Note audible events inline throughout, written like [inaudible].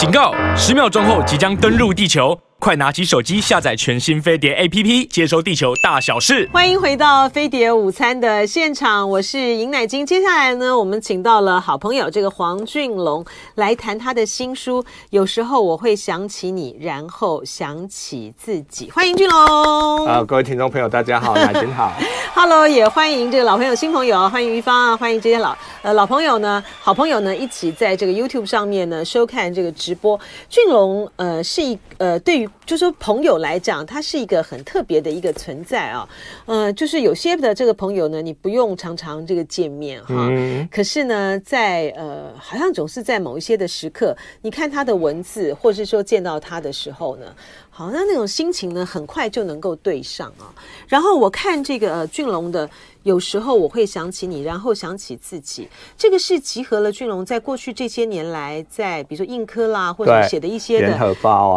警告！十秒钟后即将登陆地球。快拿起手机下载全新飞碟 APP，接收地球大小事。欢迎回到飞碟午餐的现场，我是尹乃金。接下来呢，我们请到了好朋友这个黄俊龙来谈他的新书。有时候我会想起你，然后想起自己。欢迎俊龙。啊，各位听众朋友，大家好，[laughs] 乃金好。Hello，也欢迎这个老朋友、新朋友，欢迎于芳啊，欢迎这些老呃老朋友呢、好朋友呢，一起在这个 YouTube 上面呢收看这个直播。俊龙呃是一呃对于就说，朋友来讲，他是一个很特别的一个存在啊。呃，就是有些的这个朋友呢，你不用常常这个见面哈，嗯、可是呢，在呃，好像总是在某一些的时刻，你看他的文字，或是说见到他的时候呢。好像那种心情呢，很快就能够对上啊。然后我看这个呃俊龙的，有时候我会想起你，然后想起自己。这个是集合了俊龙在过去这些年来，在比如说硬科啦，或者写的一些的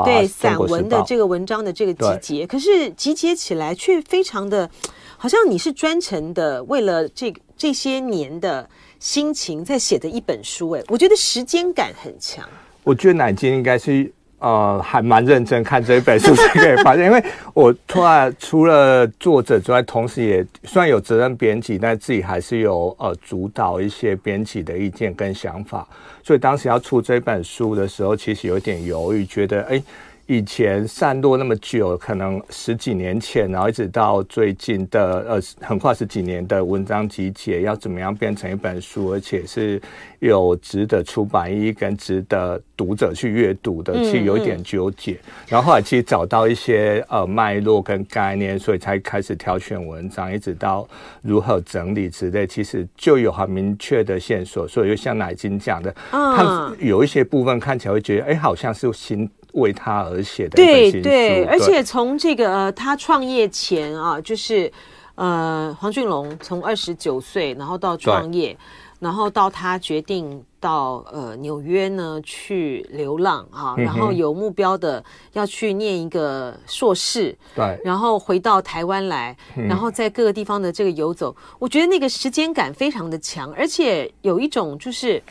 对散文的这个文章的这个集结。可是集结起来却非常的，好像你是专程的为了这个这些年的心情在写的一本书。哎，我觉得时间感很强。我觉得乃菁应该是。呃，还蛮认真看这一本书才可以发现，因为我突然除了作者之外，同时也虽然有责任编辑，但自己还是有呃主导一些编辑的意见跟想法，所以当时要出这本书的时候，其实有点犹豫，觉得哎。诶以前散落那么久，可能十几年前，然后一直到最近的呃，横跨十几年的文章集结，要怎么样变成一本书，而且是有值得出版意义跟值得读者去阅读的，其实有一点纠结。嗯嗯。然后后来其实找到一些呃脉络跟概念，所以才开始挑选文章，一直到如何整理之类，其实就有很明确的线索。所以就像乃金讲的，他有一些部分看起来会觉得，哎，好像是新。为他而写的对对，而且从这个呃，他创业前啊，就是呃，黄俊龙从二十九岁，然后到创业，然后到他决定到呃纽约呢去流浪啊，然后有目标的要去念一个硕士，对，然后回到台湾来，然后在各个地方的这个游走，我觉得那个时间感非常的强，而且有一种就是，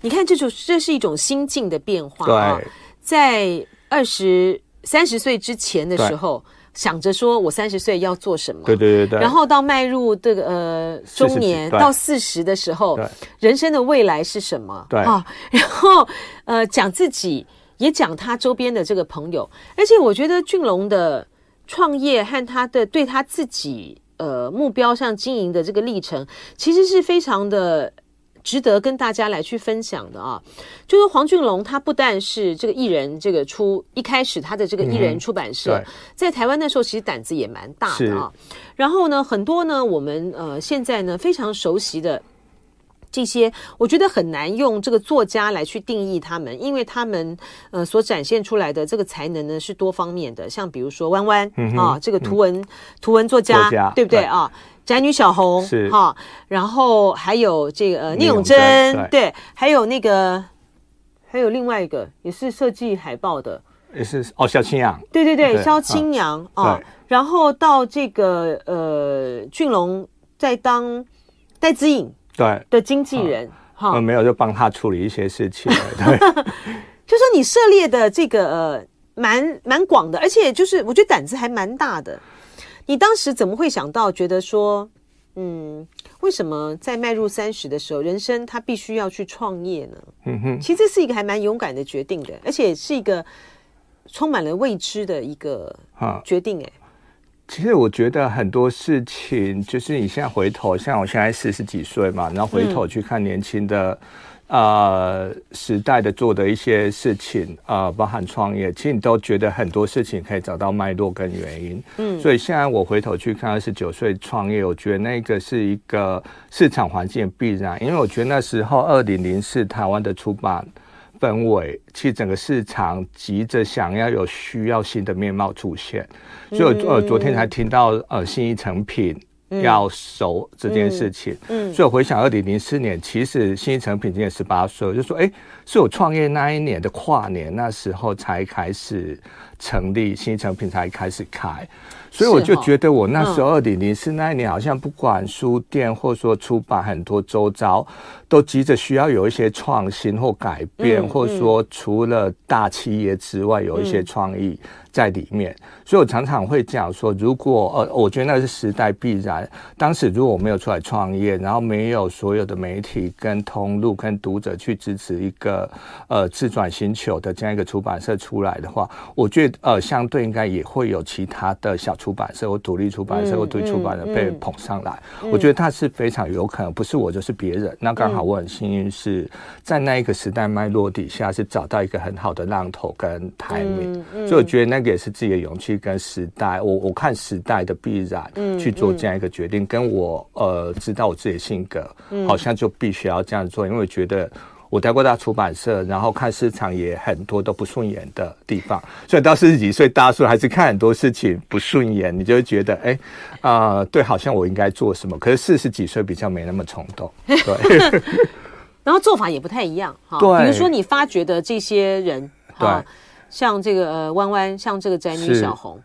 你看这种这是一种心境的变化啊。在二十三十岁之前的时候，想着说我三十岁要做什么，对对对对，然后到迈入这个呃中年到四十的时候，人生的未来是什么？对。啊，然后呃讲自己，也讲他周边的这个朋友，而且我觉得俊龙的创业和他的对他自己呃目标上经营的这个历程，其实是非常的。值得跟大家来去分享的啊，就是黄俊龙，他不但是这个艺人，这个出一开始他的这个艺人出版社，嗯、在台湾那时候其实胆子也蛮大的啊。然后呢，很多呢，我们呃现在呢非常熟悉的这些，我觉得很难用这个作家来去定义他们，因为他们呃所展现出来的这个才能呢是多方面的，像比如说弯弯、嗯、啊，这个图文、嗯、图文作家，作家对不对，对。啊？宅女小红是。哈，然后还有这个呃聂永贞对，对，还有那个还有另外一个也是设计海报的，也是哦萧青阳，对对对，萧青阳啊，然后到这个呃俊龙在当戴资颖对的经纪人哈，嗯，没有就帮他处理一些事情，[laughs] 对，[laughs] 就说你涉猎的这个呃蛮蛮广的，而且就是我觉得胆子还蛮大的。你当时怎么会想到觉得说，嗯，为什么在迈入三十的时候，人生他必须要去创业呢？嗯哼，其实这是一个还蛮勇敢的决定的，而且是一个充满了未知的一个决定。哎，其实我觉得很多事情，就是你现在回头，像我现在四十几岁嘛，然后回头去看年轻的。嗯呃，时代的做的一些事情，呃，包含创业，其实你都觉得很多事情可以找到脉络跟原因。嗯，所以现在我回头去看二十九岁创业，我觉得那个是一个市场环境必然，因为我觉得那时候二零零四台湾的出版氛围，其实整个市场急着想要有需要新的面貌出现，所以我呃昨天才听到呃新一成品。要熟这件事情。嗯，嗯，所以我回想二零零四年，其实新一成品今年十八岁，就说，哎，是我创业那一年的跨年，那时候才开始成立新一成品，才开始开。所以我就觉得，我那时候二零零四那一年，好像不管书店或说出版，很多周遭都急着需要有一些创新或改变，或者说除了大企业之外，有一些创意。在里面，所以我常常会讲说，如果呃，我觉得那是时代必然。当时如果我没有出来创业，然后没有所有的媒体跟通路跟读者去支持一个呃自转星球的这样一个出版社出来的话，我觉得呃相对应该也会有其他的小出版社或独立出版社或独立出版人被捧上来。我觉得他是非常有可能，不是我就是别人。那刚好我很幸运是在那一个时代脉络底下，是找到一个很好的浪头跟台面，所以我觉得那个。也是自己的勇气跟时代，我我看时代的必然去做这样一个决定，跟我呃知道我自己的性格，好像就必须要这样做，因为我觉得我待过大出版社，然后看市场也很多都不顺眼的地方，所以到四十几岁大叔还是看很多事情不顺眼，你就会觉得哎啊、呃、对，好像我应该做什么，可是四十几岁比较没那么冲动，[laughs] 对，然后做法也不太一样哈，对，比如说你发掘的这些人，对。像这个呃弯弯，像这个宅女小红，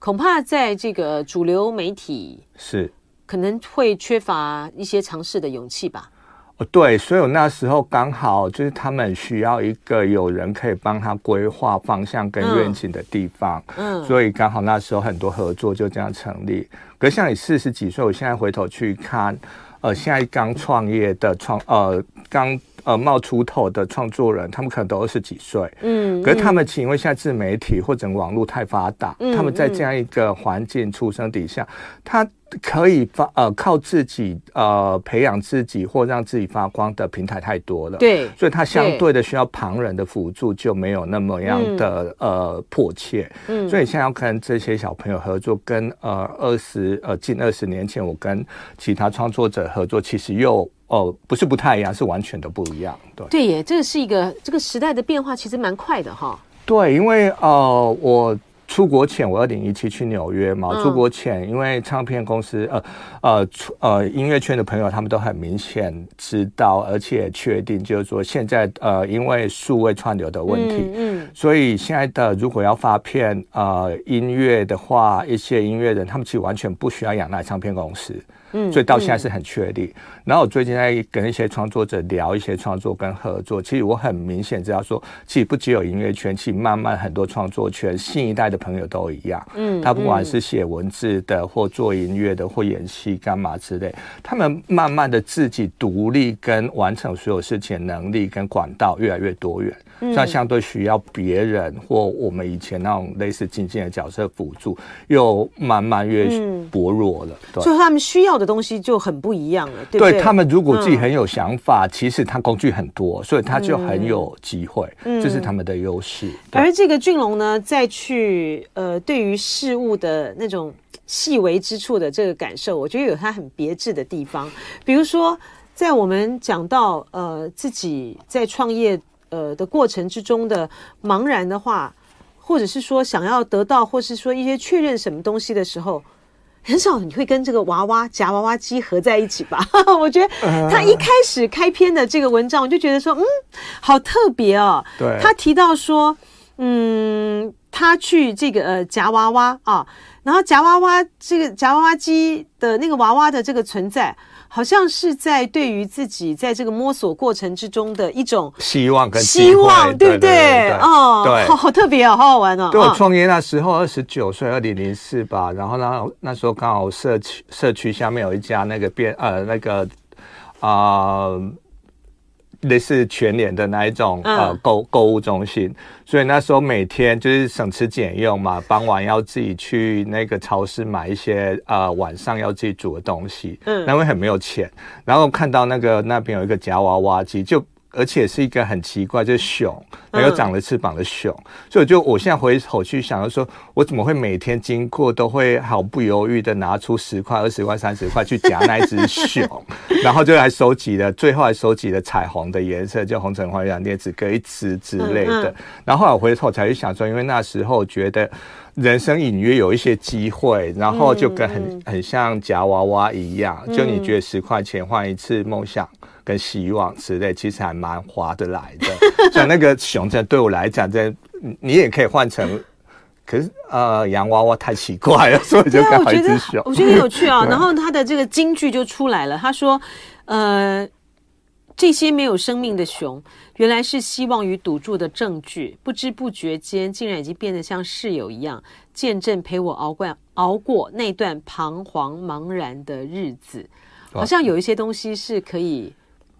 恐怕在这个主流媒体是。可能会缺乏一些尝试的勇气吧。哦，对，所以我那时候刚好就是他们需要一个有人可以帮他规划方向跟愿景的地方，嗯，所以刚好那时候很多合作就这样成立。可是像你四十几岁，我现在回头去看，呃，现在刚创业的创呃刚。呃，冒出头的创作人，他们可能都二十几岁，嗯，可是他们其实因为现在自媒体或者网络太发达，嗯，他们在这样一个环境出生底下，他。可以发呃靠自己呃培养自己或让自己发光的平台太多了，对，所以他相对的需要旁人的辅助就没有那么样的呃迫切，嗯，所以现在要跟这些小朋友合作，跟呃二十呃近二十年前我跟其他创作者合作，其实又哦、呃、不是不太一样，是完全的不一样，对，对耶，这个是一个这个时代的变化，其实蛮快的哈，对，因为呃我。出国前，我二零一七去纽约嘛。出国前，因为唱片公司，呃呃，呃，音乐圈的朋友，他们都很明显知道，而且确定，就是说，现在呃，因为数位串流的问题，嗯，所以现在的如果要发片，呃，音乐的话，一些音乐人，他们其实完全不需要仰赖唱片公司。嗯，所以到现在是很确立。嗯、然后我最近在跟一些创作者聊一些创作跟合作，其实我很明显知道说，其实不只有音乐圈，其实慢慢很多创作圈新一代的朋友都一样。嗯，他不管是写文字的，或做音乐的，或演戏干嘛之类，他们慢慢的自己独立跟完成所有事情能力跟管道越来越多元。那相对需要别人或我们以前那种类似经纪的角色辅助，又慢慢越薄弱了。所以他们需要的东西就很不一样了。对，对，对他们如果自己很有想法，嗯、其实他工具很多，所以他就很有机会，嗯、这是他们的优势。而这个俊龙呢，再去呃，对于事物的那种细微之处的这个感受，我觉得有他很别致的地方。比如说，在我们讲到呃自己在创业。呃的过程之中的茫然的话，或者是说想要得到，或是说一些确认什么东西的时候，[laughs] 很少你会跟这个娃娃夹娃娃机合在一起吧？[laughs] 我觉得他一开始开篇的这个文章，我就觉得说，嗯，好特别哦。对，他提到说，嗯，他去这个呃夹娃娃啊，然后夹娃娃这个夹娃娃机的那个娃娃的这个存在。好像是在对于自己在这个摸索过程之中的一种希望跟希望，对不对？哦，对，好好特别哦，好好玩哦。对，我创业那时候二十九岁，二零零四吧。然后呢，那时候刚好社区社区下面有一家那个变呃那个啊。呃类似全联的那一种呃购购物中心，所以那时候每天就是省吃俭用嘛，傍晚要自己去那个超市买一些呃晚上要自己煮的东西，嗯，那会很没有钱，然后看到那个那边有一个夹娃娃机就。而且是一个很奇怪，就是熊，没有长了翅膀的熊。嗯、所以就我现在回头去想，就说我怎么会每天经过都会毫不犹豫的拿出十块、二十块、三十块去夹那一只熊，[laughs] 然后就来收集了，最后还收集了彩虹的颜色，就红橙黄绿蓝靛紫各一支之类的。然后后来我回头才去想说，因为那时候觉得。人生隐约有一些机会，然后就跟很、嗯、很像夹娃娃一样，嗯、就你觉得十块钱换一次梦想跟希望之类，其实还蛮划得来的。像那个熊，这对我来讲，这你也可以换成，可是呃洋娃娃太奇怪了，所以就刚好一只熊。我觉得很有趣啊。[laughs] 然后他的这个金句就出来了，他说：“呃。”这些没有生命的熊，原来是希望与赌注的证据。不知不觉间，竟然已经变得像室友一样，见证陪我熬过熬过那段彷徨茫然的日子。好像有一些东西是可以，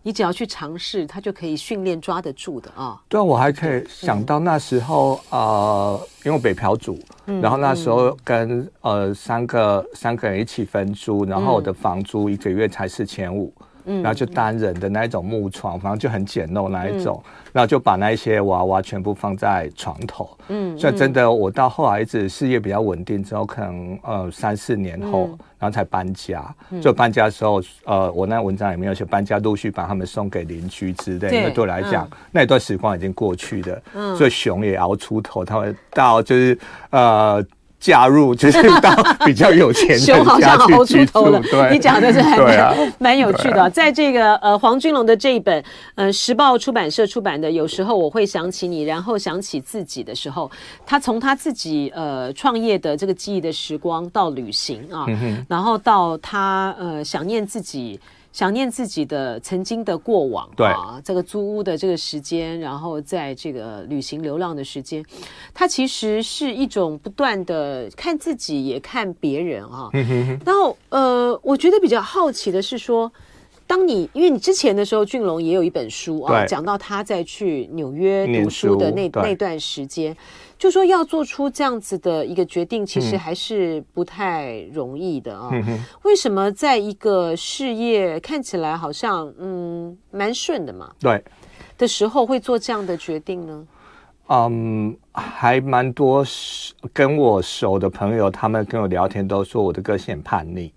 你只要去尝试，他就可以训练抓得住的啊。对啊，我还可以想到那时候，嗯、呃，因为北漂族，嗯、然后那时候跟、嗯、呃三个三个人一起分租，然后我的房租一个月才四千五。然后就单人的那一种木床，反正就很简陋那一种，嗯、然后就把那些娃娃全部放在床头。嗯，所以真的，我到后来一直事业比较稳定之后，可能呃三四年后，嗯、然后才搬家。就搬家的时候，呃，我那文章里面有写搬家，陆续把他们送给邻居之类。因为对我来讲，嗯、那一段时光已经过去了。嗯，所以熊也熬出头，他会到就是呃。加入就是到比较有钱的家去居住，熊好像熬出头了。对，你讲的是还蛮、啊、[laughs] 蛮有趣的、啊。在这个呃黄君龙的这一本呃时报出版社出版的，有时候我会想起你，然后想起自己的时候，他从他自己呃创业的这个记忆的时光到旅行啊，嗯、然后到他呃想念自己。想念自己的曾经的过往，对啊，这个租屋的这个时间，然后在这个旅行流浪的时间，它其实是一种不断的看自己也看别人啊。然后呃，我觉得比较好奇的是说，当你因为你之前的时候，俊龙也有一本书啊，讲到他在去纽约读书的那那段时间。就说要做出这样子的一个决定，其实还是不太容易的啊。嗯、为什么在一个事业看起来好像嗯蛮顺的嘛？对的时候会做这样的决定呢？嗯，还蛮多跟我熟的朋友，他们跟我聊天都说我的个性很叛逆。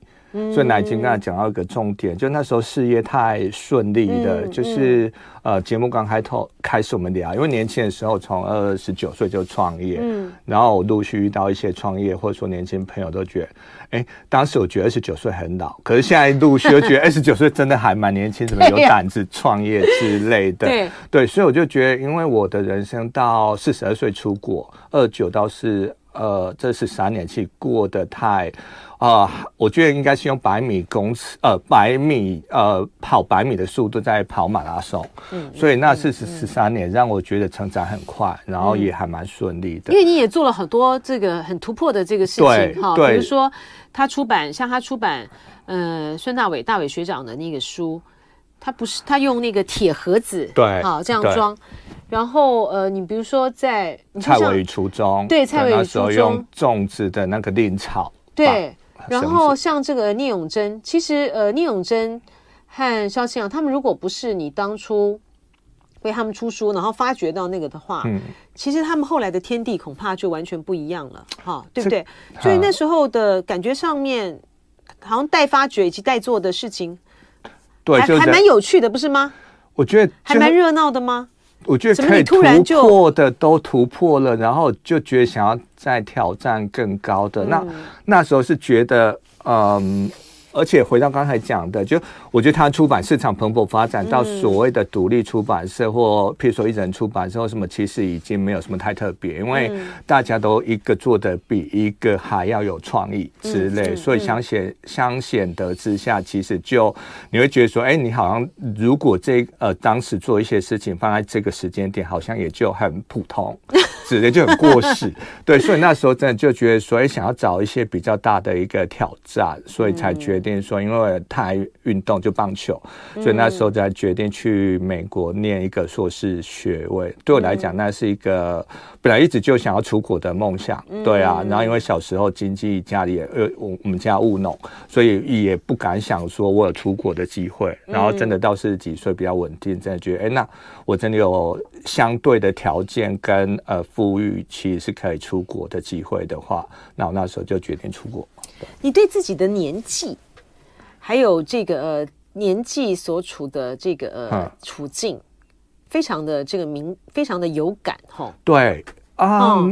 所以乃金刚才讲到一个重点，就那时候事业太顺利的，嗯、就是呃节目刚开头开始我们聊，因为年轻的时候从二十九岁就创业，嗯，然后我陆续遇到一些创业或者说年轻朋友都觉得，哎，当时我觉得二十九岁很老，可是现在陆续又觉得 [laughs] 二十九岁真的还蛮年轻，怎么有胆子创业之类的，对。对，所以我就觉得，因为我的人生到四十二岁出国，二九到四呃这是三年期过得太。啊、呃，我觉得应该是用百米公尺，呃，百米，呃，跑百米的速度在跑马拉松。嗯，所以那是十十三年，让我觉得成长很快，然后也还蛮顺利的。因为你也做了很多这个很突破的这个事情，哈，比如说他出版，像他出版，呃，孙大伟大伟学长的那个书，他不是他用那个铁盒子，对，好这样装，然后呃，你比如说在蔡玮与初中，对，蔡玮与初中用种植的那个蔺草，对。然后像这个聂永真，其实呃，聂永真和萧庆阳他们，如果不是你当初为他们出书，然后发掘到那个的话，嗯，其实他们后来的天地恐怕就完全不一样了，哈，对不对？所以那时候的感觉上面，好像待发掘以及待做的事情，对，还还蛮有趣的，不是吗？我觉得还蛮热闹的吗？我觉得可以突破的都突破了，然后就觉得想要再挑战更高的。那那时候是觉得，嗯。而且回到刚才讲的，就我觉得他出版市场蓬勃发展到所谓的独立出版社，或譬如说一人出版社或什么，其实已经没有什么太特别，因为大家都一个做的比一个还要有创意之类，所以相显相显得之下，其实就你会觉得说，哎，你好像如果这呃当时做一些事情放在这个时间点，好像也就很普通。[laughs] 之类，就很过时。[laughs] 对，所以那时候真的就觉得说，哎，想要找一些比较大的一个挑战，所以才决定说，因为太运动就棒球，所以那时候才决定去美国念一个硕士学位。对我来讲，那是一个本来一直就想要出国的梦想。对啊，然后因为小时候经济家里也呃，我我们家务农，所以也不敢想说我有出国的机会。然后真的到四十几岁比较稳定，真的觉得，哎，那我真的有相对的条件跟呃富裕，其实是可以出国的机会的话，那我那时候就决定出国。你对自己的年纪，还有这个呃年纪所处的这个呃、嗯、处境，非常的这个明，非常的有感哈。对啊。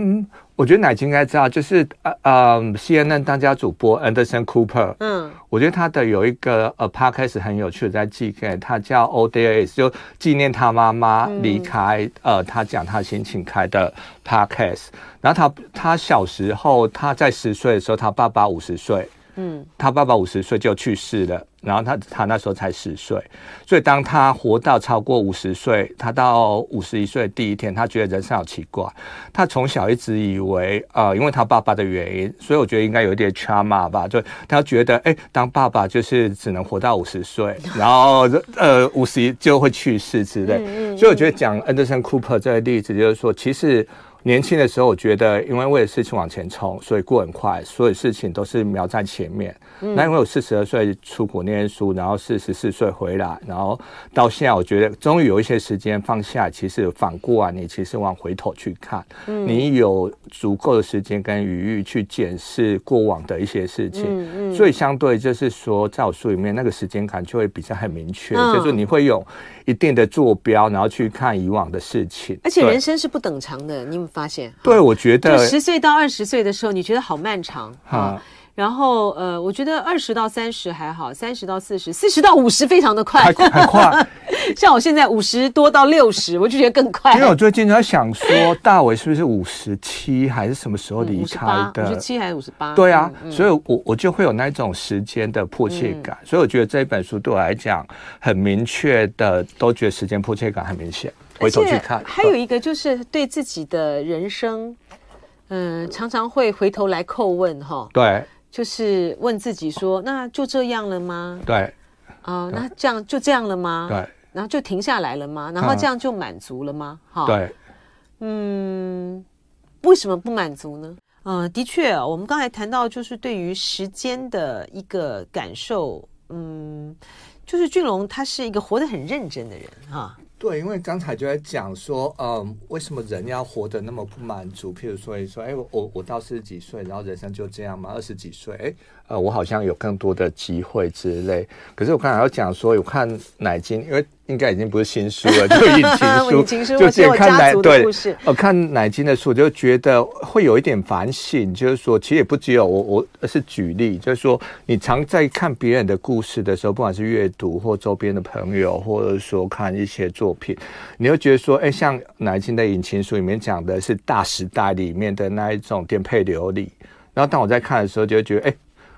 我觉得乃菁应该知道，就是呃呃，CNN 当家主播 Anderson Cooper，嗯，我觉得他的有一个呃 podcast 很有趣的，在寄给他叫 All There Is，就纪念他妈妈离开，嗯、呃，他讲他心情开的 podcast。然后他他小时候他在十岁的时候，他爸爸五十岁。嗯，他爸爸五十岁就去世了，然后他他那时候才十岁，所以当他活到超过五十岁，他到五十一岁第一天，他觉得人生好奇怪。他从小一直以为，呃，因为他爸爸的原因，所以我觉得应该有一点 trauma 吧，就他觉得，哎，当爸爸就是只能活到五十岁，[laughs] 然后呃五十一就会去世之类。所以我觉得讲 Anderson Cooper 这个例子，就是说其实。年轻的时候，我觉得因为为了事情往前冲，所以过很快，所有事情都是瞄在前面。嗯、那因为我四十二岁出国念书，然后四十四岁回来，然后到现在，我觉得终于有一些时间放下。其实反过来，你其实往回头去看，嗯、你有足够的时间跟余裕去检视过往的一些事情。嗯嗯、所以相对就是说，在我书里面那个时间感就会比较很明确，嗯、就是你会有一定的坐标，然后去看以往的事情。而且人生是不等长的，你有没有。发现对，我觉得十岁到二十岁的时候，你觉得好漫长啊。然后呃，我觉得二十到三十还好，三十到四十，四十到五十非常的快，很快。[laughs] 像我现在五十多到六十，我就觉得更快。因为我最近在想说，大伟是不是五十七还是什么时候离开的？五十七还是五十八？对啊，嗯、所以我我就会有那种时间的迫切感。嗯、所以我觉得这一本书对我来讲很明确的，都觉得时间迫切感很明显。回头去看，还有一个就是对自己的人生，嗯、呃，常常会回头来叩问哈。对，就是问自己说：“那就这样了吗？”对，啊、呃，那这样就这样了吗？对，然后就停下来了吗？然后这样就满足了吗？哈、嗯，对，嗯，为什么不满足呢？嗯、呃，的确，我们刚才谈到就是对于时间的一个感受，嗯，就是俊龙他是一个活得很认真的人哈。对，因为刚才就在讲说，嗯，为什么人要活得那么不满足？譬如说，你说，哎，我我到四十几岁，然后人生就这样嘛？二十几岁，哎，呃，我好像有更多的机会之类。可是我刚才要讲说，我看奶金，因为。应该已经不是新书了，[laughs] 就引情书，[laughs] 就先看奶对，我看奶金的书，就觉得会有一点反省，就是说，其实也不只有我，我是举例，就是说，你常在看别人的故事的时候，不管是阅读或周边的朋友，或者说看一些作品，你会觉得说，哎，像奶金的引情书里面讲的是大时代里面的那一种颠沛流离，然后当我在看的时候，就会觉得，哎，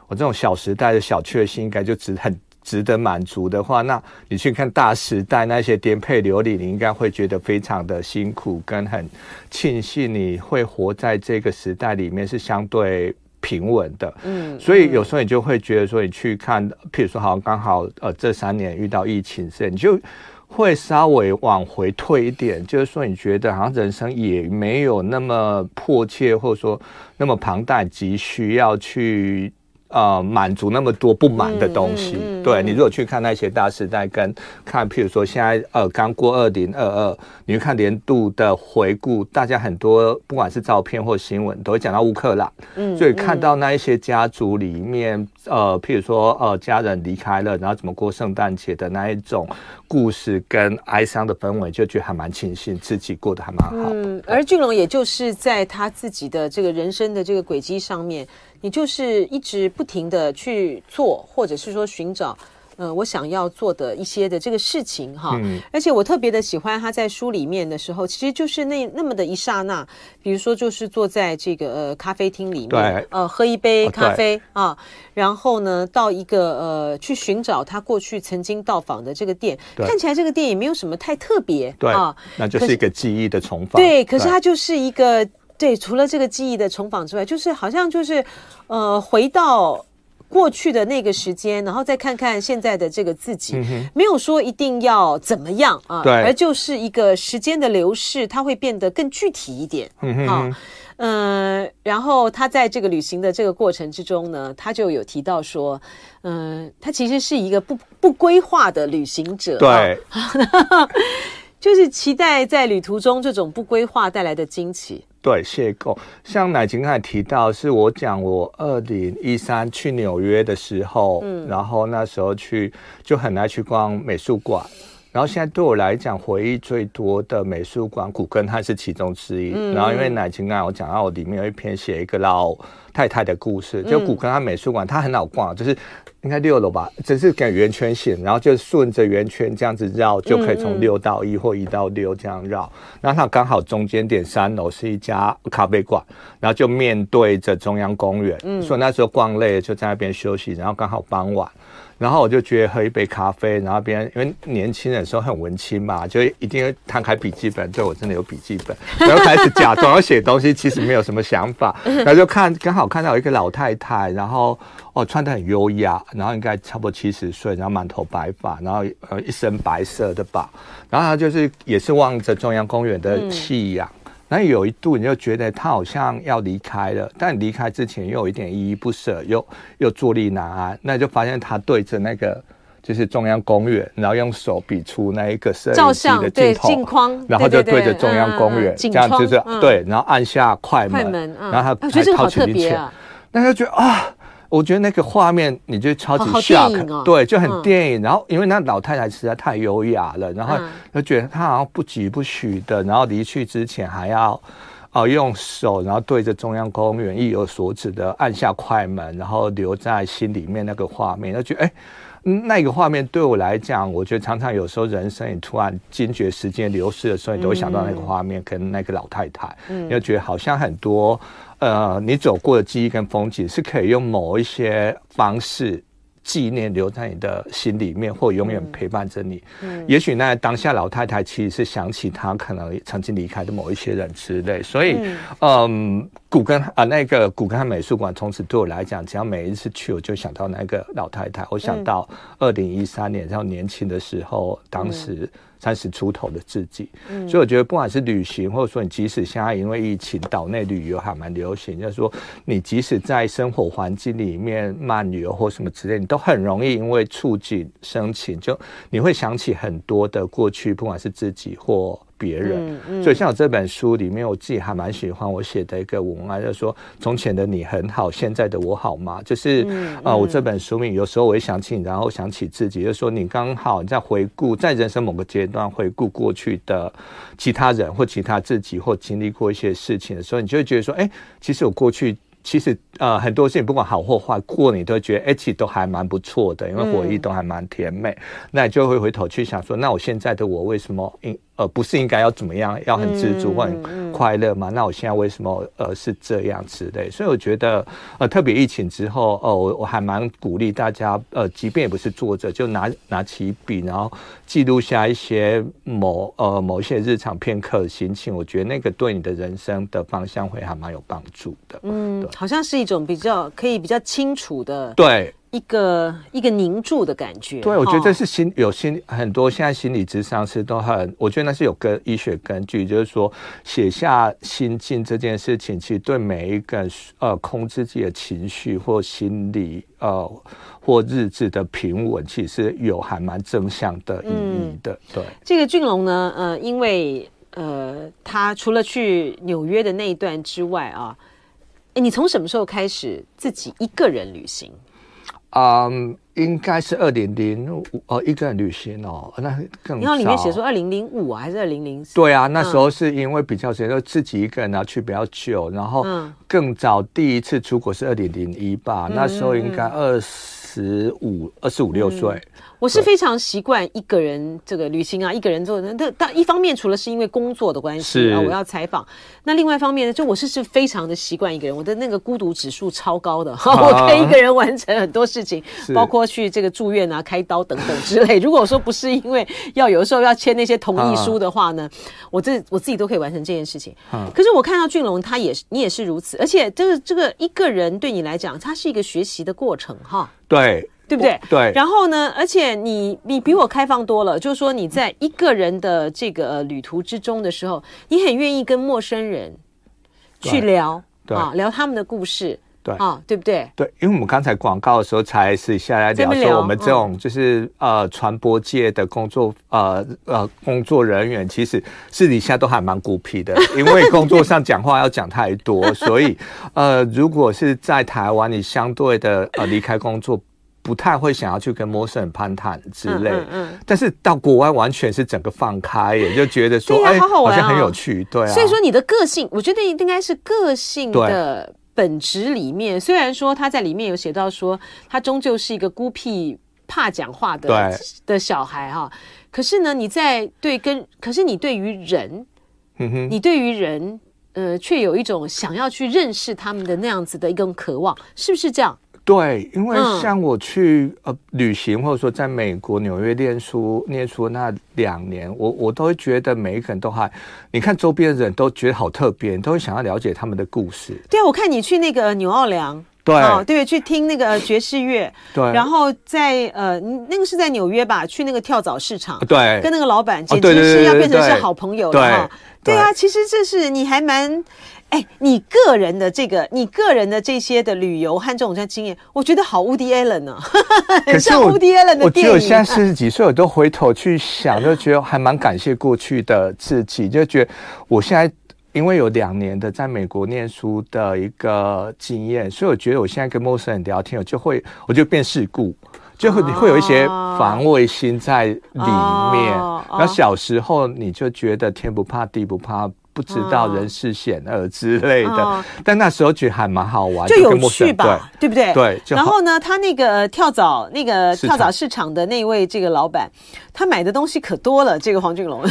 我这种小时代的小确幸，应该就值很。值得满足的话，那你去看大时代那些颠沛流离，你应该会觉得非常的辛苦，跟很庆幸你会活在这个时代里面是相对平稳的。嗯，所以有时候你就会觉得说，你去看，譬如说，好像刚好呃这三年遇到疫情时，你就会稍微往回退一点，就是说你觉得好像人生也没有那么迫切，或者说那么庞大，急需要去。呃，满足那么多不满的东西，嗯嗯、对你如果去看那些大时代，跟看譬如说现在呃刚过二零二二，你去看年度的回顾，大家很多不管是照片或新闻，都会讲到乌克兰，嗯，所以看到那一些家族里面，呃，譬如说呃家人离开了，然后怎么过圣诞节的那一种故事跟哀伤的氛围，就觉得还蛮庆幸自己过得还蛮好。嗯，而俊龙也就是在他自己的这个人生的这个轨迹上面。你就是一直不停的去做，或者是说寻找呃，我想要做的一些的这个事情哈。嗯。而且我特别的喜欢他在书里面的时候，其实就是那那么的一刹那，比如说就是坐在这个呃咖啡厅里面，呃，喝一杯咖啡啊，然后呢，到一个呃去寻找他过去曾经到访的这个店，看起来这个店也没有什么太特别，对啊，那就是一个记忆的重访。对，可是它就是一个对，除了这个记忆的重访之外，就是好像就是呃回到。过去的那个时间，然后再看看现在的这个自己，嗯、没有说一定要怎么样啊，对，而就是一个时间的流逝，它会变得更具体一点，嗯哼，嗯、呃，然后他在这个旅行的这个过程之中呢，他就有提到说，嗯、呃，他其实是一个不不规划的旅行者，对，[laughs] 就是期待在旅途中这种不规划带来的惊奇。对，邂逅。像乃琴刚才提到，是我讲我二零一三去纽约的时候，嗯，然后那时候去就很爱去逛美术馆。然后现在对我来讲，回忆最多的美术馆，古根汉是其中之一。嗯、然后因为乃菁刚才我讲到，我里面有一篇写一个老太太的故事，就古根汉美术馆，它很好逛，就是。应该六楼吧，只是给圆圈线，然后就顺着圆圈这样子绕，就可以从六到一或一到六这样绕。然后它刚好中间点三楼是一家咖啡馆，然后就面对着中央公园。嗯，所以那时候逛累了就在那边休息，然后刚好傍晚。然后我就觉得喝一杯咖啡，然后别人因为年轻人的时候很文青嘛，就一定会摊开笔记本。对，我真的有笔记本，然后开始假装要写东西，其实没有什么想法。然后就看刚好看到一个老太太，然后哦穿的很优雅，然后应该差不多七十岁，然后满头白发，然后呃一身白色的吧，然后她就是也是望着中央公园的夕阳。嗯那有一度你就觉得他好像要离开了，但离开之前又有一点依依不舍，又又坐立难安。那就发现他对着那个就是中央公园，然后用手比出那一个摄影机的镜头，镜框，然后就对着中央公园，这样就是对，然后按下快门，然后他才掏钱钱，那就觉得啊。我觉得那个画面，你就超级 shock，哦哦、对，就很电影。嗯、然后因为那老太太实在太优雅了，然后就觉得她好像不疾不徐的，然后离去之前还要哦、呃、用手，然后对着中央公园意有所指的按下快门，然后留在心里面那个画面，就觉得哎。那个画面对我来讲，我觉得常常有时候人生你突然惊觉时间流逝的时候，你都会想到那个画面，跟那个老太太，你就觉得好像很多呃，你走过的记忆跟风景是可以用某一些方式。纪念留在你的心里面，或永远陪伴着你。嗯，也许那当下老太太其实是想起她可能曾经离开的某一些人之类。所以，嗯，嗯，古根啊，那个古根汉美术馆，从此对我来讲，只要每一次去，我就想到那个老太太。我想到二零一三年，然后年轻的时候，当时。三十出头的自己，嗯，所以我觉得不管是旅行，或者说你即使现在因为疫情，岛内旅游还蛮流行，就是说你即使在生活环境里面慢旅游或什么之类，你都很容易因为触景生情，就你会想起很多的过去，不管是自己或。别人，所以像我这本书里面，我自己还蛮喜欢我写的一个文案，就是说从前的你很好，现在的我好吗？就是啊、我这本书名有时候我会想起你，然后想起自己，就是说你刚好你在回顾，在人生某个阶段回顾过去的其他人或其他自己，或经历过一些事情的时候，你就会觉得说，哎，其实我过去。其实呃很多事情不管好或坏，过你都觉得哎，其实都还蛮不错的，因为回忆都还蛮甜美。嗯、那你就会回头去想说，那我现在的我为什么应呃不是应该要怎么样，要很知足或很快乐吗？嗯嗯、那我现在为什么呃是这样之类？所以我觉得呃特别疫情之后哦、呃，我我还蛮鼓励大家呃，即便也不是作者，就拿拿起笔，然后记录下一些某呃某一些日常片刻的心情。我觉得那个对你的人生的方向会还蛮有帮助的。嗯。好像是一种比较可以比较清楚的对一个一个凝住的感觉。对，我觉得这是心有心很多现在心理智商是都很，我觉得那是有根医学根据，就是说写下心境这件事情，其实对每一个呃控制自己的情绪或心理呃或日志的平稳，其实有还蛮正向的意义的。嗯、对，这个俊龙呢，呃，因为呃，他除了去纽约的那一段之外啊。你从什么时候开始自己一个人旅行？嗯，应该是二点零五哦，一个人旅行哦，那更。然后里面写说二零零五还是二零零四？对啊，那时候是因为比较时间就自己一个人然后去比较久，然后更早第一次出国是二点零一吧，嗯、那时候应该二十。十五、二十五六岁。嗯我是非常习惯一个人这个旅行啊，一个人做的。那但一方面，除了是因为工作的关系啊，我要采访。那另外一方面呢，就我是是非常的习惯一个人，我的那个孤独指数超高的，啊、[laughs] 我可以一个人完成很多事情，包括去这个住院啊、开刀等等之类。[laughs] 如果说不是因为要有的时候要签那些同意书的话呢，[laughs] 我这我自己都可以完成这件事情。可是我看到俊龙，他也是你也是如此，而且这个这个一个人对你来讲，他是一个学习的过程哈。对。对不对？对。然后呢？而且你你比我开放多了，就是说你在一个人的这个旅途之中的时候，你很愿意跟陌生人去聊，对啊，聊他们的故事，对啊，对不对？对，因为我们刚才广告的时候才是下来聊说，我们这种就是、嗯、呃传播界的工作呃呃工作人员，其实私底下都还蛮孤僻的，[laughs] 因为工作上讲话要讲太多，所以呃，如果是在台湾，你相对的呃离开工作。不太会想要去跟陌生人攀谈之类，嗯嗯嗯，但是到国外完全是整个放开，也就觉得说，哎、啊，好像很有趣，对啊。所以说你的个性，我觉得应该是个性的本质里面。虽然说他在里面有写到说，他终究是一个孤僻、怕讲话的的小孩哈。可是呢，你在对跟，可是你对于人，嗯哼，你对于人，呃，却有一种想要去认识他们的那样子的一种渴望，是不是这样？对，因为像我去、嗯、呃旅行，或者说在美国纽约念书念书那两年，我我都会觉得每一个人都还，你看周边的人都觉得好特别，都会想要了解他们的故事。对啊，我看你去那个纽奥良，对、哦、对，去听那个爵士乐，对，然后在呃那个是在纽约吧，去那个跳蚤市场，对，跟那个老板简直是要变成是好朋友了哈。对啊，其实这是你还蛮。哎，你个人的这个，你个人的这些的旅游和这种像经验，我觉得好 Woody Allen 呢、啊，很 [laughs] 像 Woody Allen 的电影。我觉得我现在四十几岁，我都回头去想，就觉得还蛮感谢过去的自己，就觉得我现在因为有两年的在美国念书的一个经验，所以我觉得我现在跟陌生人聊天，我就会我就变世故，就会会有一些防卫心在里面。然后小时候你就觉得天不怕地不怕。不知道人事险恶之类的，嗯，但那时候觉得还蛮好玩，就有趣吧，对不对？对。然后呢，他那个跳蚤那个跳蚤市场的那位这个老板，他买的东西可多了。这个黄俊龙，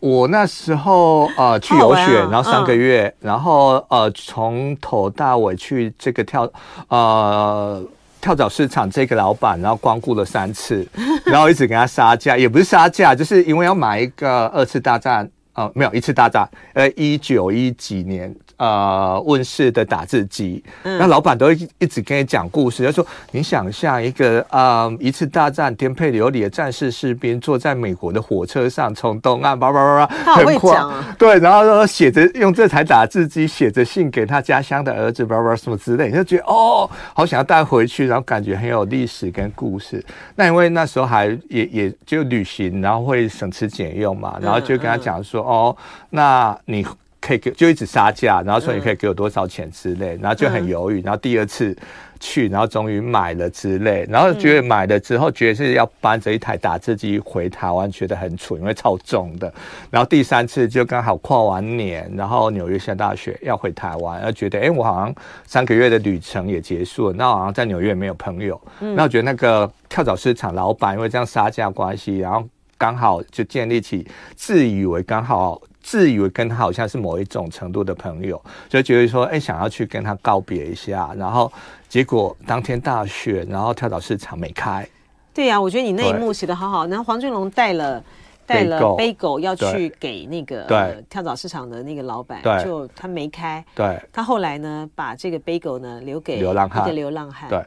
我那时候呃去游学，然后三个月，嗯、然后呃从头到尾去这个跳呃跳蚤市场，这个老板然后光顾了三次，然后一直跟他杀价，也不是杀价，就是因为要买一个二次大战。哦，没有一次大战，呃，一九一几年。呃，问世的打字机，嗯、那老板都一一直跟你讲故事。他说：“你想象一个呃，一次大战颠沛流离的战士士兵，坐在美国的火车上，从东岸叭叭叭叭，他好会讲啊。对，然后说写着用这台打字机写着信给他家乡的儿子，叭叭什么之类，你就觉得哦，好想要带回去，然后感觉很有历史跟故事。那因为那时候还也也就旅行，然后会省吃俭用嘛，然后就跟他讲说、嗯嗯、哦，那你。可以给就一直杀价，然后说你可以给我多少钱之类，然后就很犹豫，然后第二次去，然后终于买了之类，然后觉得买了之后觉得是要搬着一台打字机回台湾，觉得很蠢，因为超重的。然后第三次就刚好跨完年，然后纽约下大雪要回台湾，然后觉得哎，我好像三个月的旅程也结束了，那好像在纽约没有朋友，那我觉得那个跳蚤市场老板因为这样杀价关系，然后刚好就建立起自以为刚好。自以为跟他好像是某一种程度的朋友，就觉得说，哎、欸，想要去跟他告别一下，然后结果当天大雪，然后跳蚤市场没开。对呀、啊，我觉得你那一幕写的好好。然后黄俊龙带了带了杯狗要去给那个对跳蚤市场的那个老板，就他没开。对，他后来呢，把这个杯狗呢留给流浪汉，一个流浪汉。对，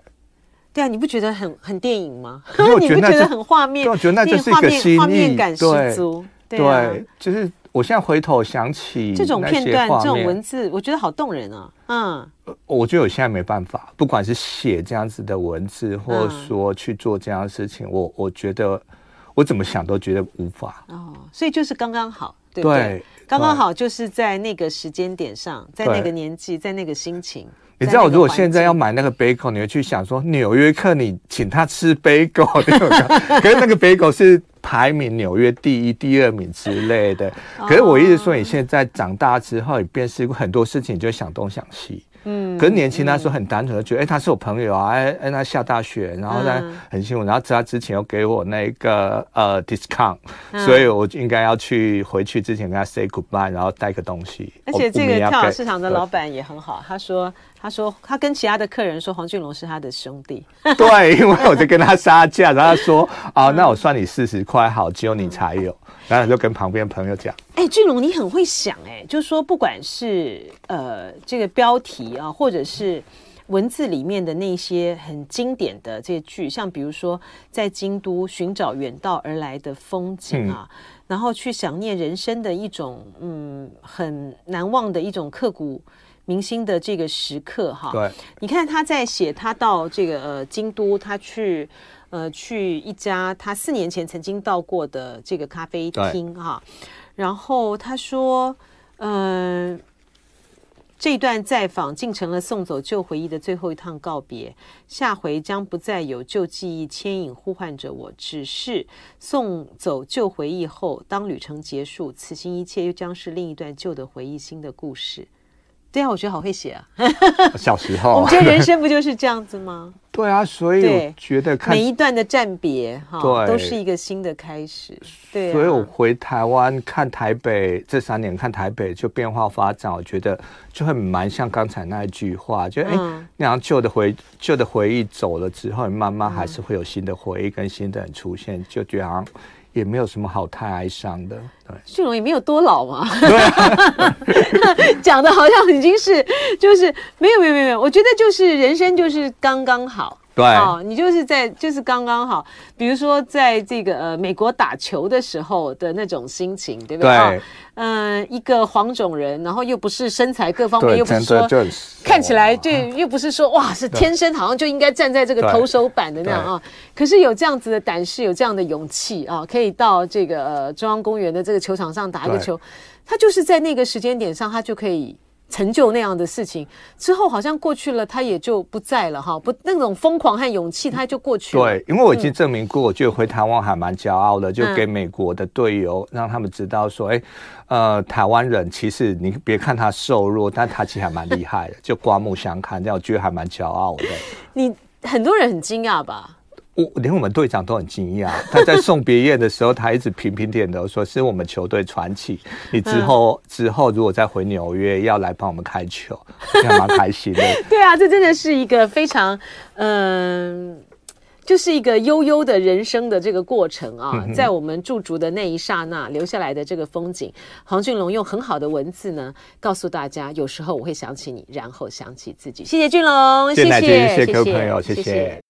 对啊，你不觉得很很电影吗？[laughs] [laughs] 你不觉得很画面？我觉得那就是一个，画面感十足。对，对啊、对就是。我现在回头想起这种片段，这种文字，我觉得好动人啊！嗯，我觉得我现在没办法，不管是写这样子的文字，或者说去做这样的事情，我我觉得我怎么想都觉得无法。哦，所以就是刚刚好，对不对？刚刚好就是在那个时间点上，在那个年纪，在那个心情。你知道，如果现在要买那个贝果，你会去想说，纽约客，你请他吃贝果，[laughs] 可是那个贝果是。排名纽约第一、第二名之类的，可是我一直说，你现在长大之后，你辨识过很多事情，你就想东想西。嗯，嗯，可是年轻那时候很单纯的觉得，哎、欸，他是我朋友啊，哎哎，他下大雪，然后呢很辛苦，然后他之前又给我那个呃 discount，、嗯、所以我应该要去回去之前跟他 say goodbye，然后带个东西。而且这个跳蚤市场的老板也很好，他说他说他跟其他的客人说黄俊龙是他的兄弟。[laughs] 对，因为我就跟他杀价，然后他说啊，那我算你四十块好，只有你才有。嗯然后就跟旁边朋友讲，哎、欸，俊龙你很会想哎，就是说不管是呃这个标题啊，或者是文字里面的那些很经典的这些句，像比如说在京都寻找远道而来的风景啊，嗯、然后去想念人生的一种嗯很难忘的一种刻骨铭心的这个时刻哈。对，你看他在写他到这个呃京都，他去。呃，去一家他四年前曾经到过的这个咖啡厅哈，然后他说，嗯、呃，这段再访竟成了送走旧回忆的最后一趟告别，下回将不再有旧记忆牵引呼唤着我，只是送走旧回忆后，当旅程结束，此行一切又将是另一段旧的回忆，新的故事。对啊，我觉得好会写啊！[laughs] 小时候，我们觉得人生不就是这样子吗？[laughs] 对啊，所以我觉得看每一段的暂别哈，对，都是一个新的开始。对，所以我回台湾看台北这三年，看台北就变化发展，我觉得就会蛮像刚才那一句话，就哎，嗯、那样旧的回旧的回忆走了之后，慢慢还是会有新的回忆跟新的人出现，就觉得好像。也没有什么好太哀伤的，对。迅龙也没有多老嘛，对啊，讲的好像已经是，就是没有没有没有，我觉得就是人生就是刚刚好。对，哦，你就是在就是刚刚好，比如说在这个呃美国打球的时候的那种心情，对不对？对，嗯、呃，一个黄种人，然后又不是身材各方面，又不是说看起来对，又不是说哇是天生好像就应该站在这个投手板的那样啊，可是有这样子的胆识，有这样的勇气啊，可以到这个呃中央公园的这个球场上打一个球，他就是在那个时间点上，他就可以。成就那样的事情之后，好像过去了，他也就不在了哈。不，那种疯狂和勇气，他就过去了。对，因为我已经证明过，我觉得回台湾还蛮骄傲的，就给美国的队友让他们知道说，哎，呃，台湾人其实你别看他瘦弱，但他其实还蛮厉害的，就刮目相看，这样我觉得还蛮骄傲的。[laughs] 你很多人很惊讶吧？我连我们队长都很惊讶，[laughs] 他在送别宴的时候，他一直频频点头，说是我们球队传奇。你之后、嗯、之后如果再回纽约，要来帮我们开球，这样蛮开心的。[laughs] 对啊，这真的是一个非常嗯、呃，就是一个悠悠的人生的这个过程啊，在我们驻足的那一刹那留下来的这个风景，黄俊龙用很好的文字呢，告诉大家，有时候我会想起你，然后想起自己。谢谢俊龙，谢谢，谢谢，谢谢各位朋友，谢谢。谢谢。